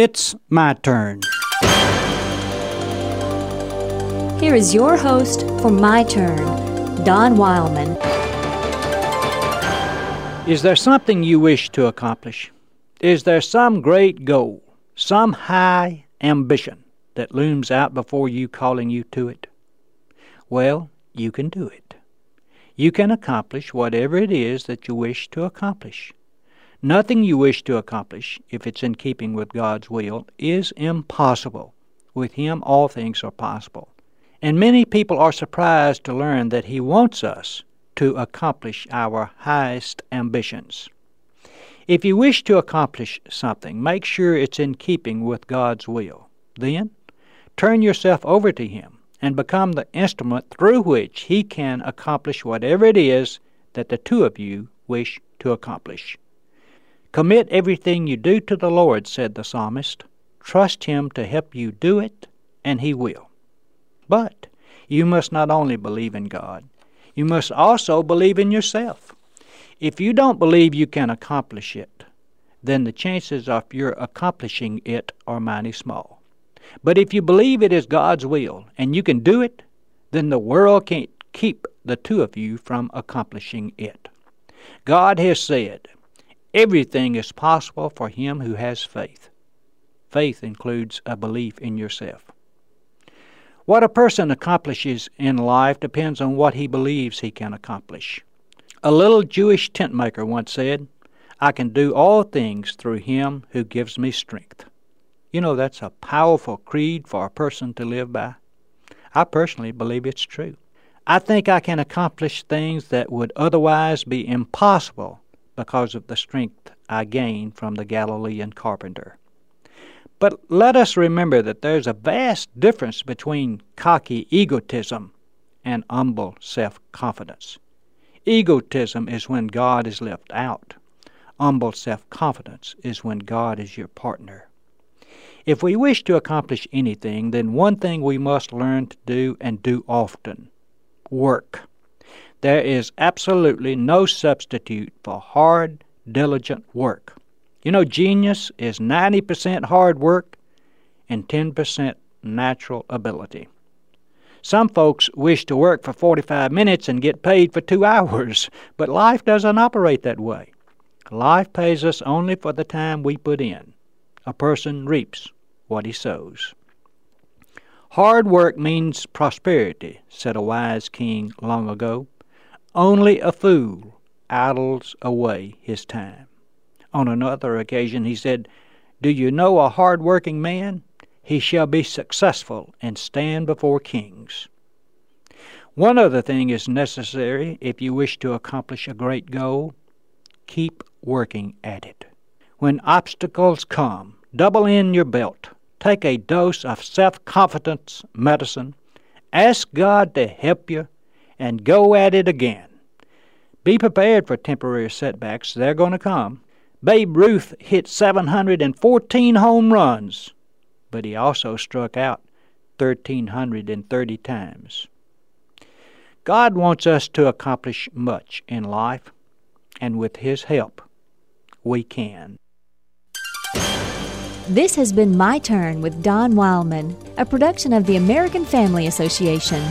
It's my turn. Here is your host for My Turn, Don Wildmon. Is there something you wish to accomplish? Is there some great goal, some high ambition that looms out before you calling you to it? Well, you can do it. You can accomplish whatever it is that you wish to accomplish. Nothing you wish to accomplish, if it's in keeping with God's will, is impossible. With Him, all things are possible. And many people are surprised to learn that He wants us to accomplish our highest ambitions. If you wish to accomplish something, make sure it's in keeping with God's will. Then, turn yourself over to Him and become the instrument through which He can accomplish whatever it is that the two of you wish to accomplish. Commit everything you do to the Lord, said the psalmist. Trust Him to help you do it, and He will. But you must not only believe in God, you must also believe in yourself. If you don't believe you can accomplish it, then the chances of your accomplishing it are mighty small. But if you believe it is God's will and you can do it, then the world can't keep the two of you from accomplishing it. God has said, Everything is possible for him who has faith. Faith includes a belief in yourself. What a person accomplishes in life depends on what he believes he can accomplish. A little Jewish tent maker once said, I can do all things through him who gives me strength. You know, that's a powerful creed for a person to live by. I personally believe it's true. I think I can accomplish things that would otherwise be impossible because of the strength I gained from the Galilean carpenter. But let us remember that there's a vast difference between cocky egotism and humble self confidence. Egotism is when God is left out. Humble self confidence is when God is your partner. If we wish to accomplish anything, then one thing we must learn to do and do often work. There is absolutely no substitute for hard, diligent work. You know, genius is 90% hard work and 10% natural ability. Some folks wish to work for 45 minutes and get paid for two hours, but life doesn't operate that way. Life pays us only for the time we put in. A person reaps what he sows. Hard work means prosperity, said a wise king long ago. Only a fool idles away his time. On another occasion he said, Do you know a hard working man? He shall be successful and stand before kings. One other thing is necessary if you wish to accomplish a great goal keep working at it. When obstacles come, double in your belt. Take a dose of self confidence medicine. Ask God to help you and go at it again. Be prepared for temporary setbacks, they're going to come. Babe Ruth hit 714 home runs, but he also struck out 1,330 times. God wants us to accomplish much in life, and with His help, we can. This has been My Turn with Don Wildmon, a production of the American Family Association.